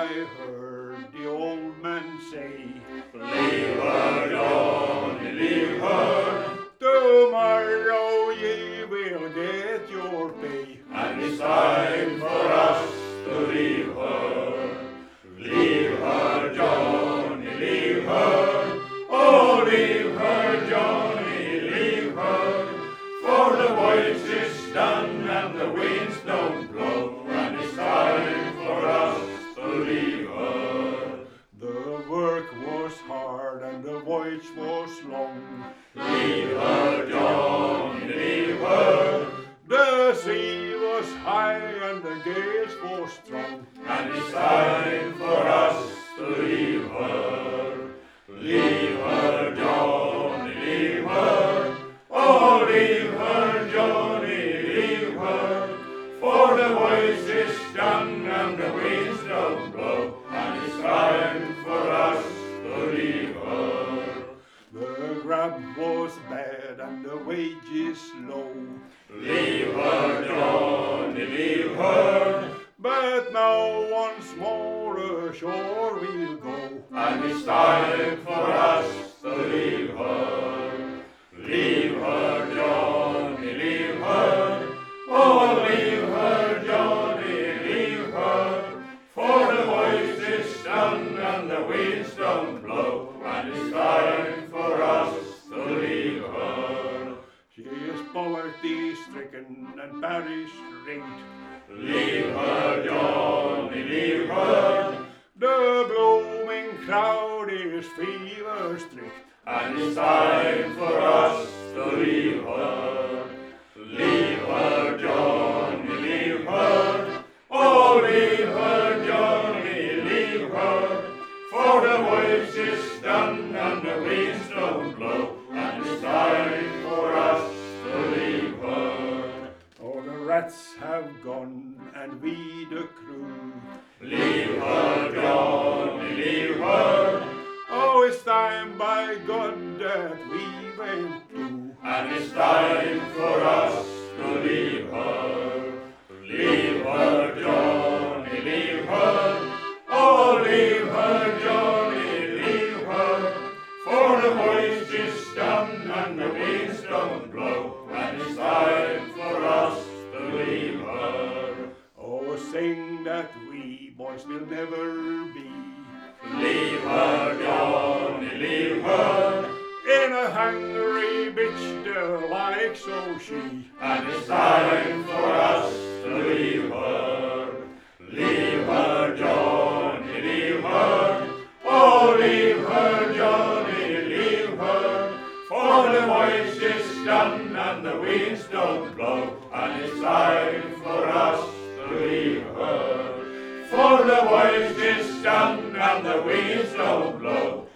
I heard the old man say. Leave her, Johnny, leave her. Tomorrow ye will get your pay. And it's time for us to leave her. The sea was high and the gales were strong. Grab was bad and the wages low. Leave her, Johnny, leave her. But now once more ashore we'll go. And it's time for us to leave her. Leave her, Johnny, leave her. Oh, leave her, Johnny, leave her. For the voyage is done and the winds don't blow. And it's time poverty stricken and parish rate. Leave her, Johnny, leave her. The blooming crowd is fever strict. And it's time for us gone and we the crew. Leave her, Johnny, leave her. Oh, it's time by God that we went to. And it's time for us to leave boys will never be. Leave her, Johnny, leave her. In a hungry bitch the like so she. And it's time for us to leave her. Leave her, Johnny, leave her. Oh, leave her, Johnny, leave her. For the voyage is done and the winds don't blow. And it's time for us is done and the winds don't blow.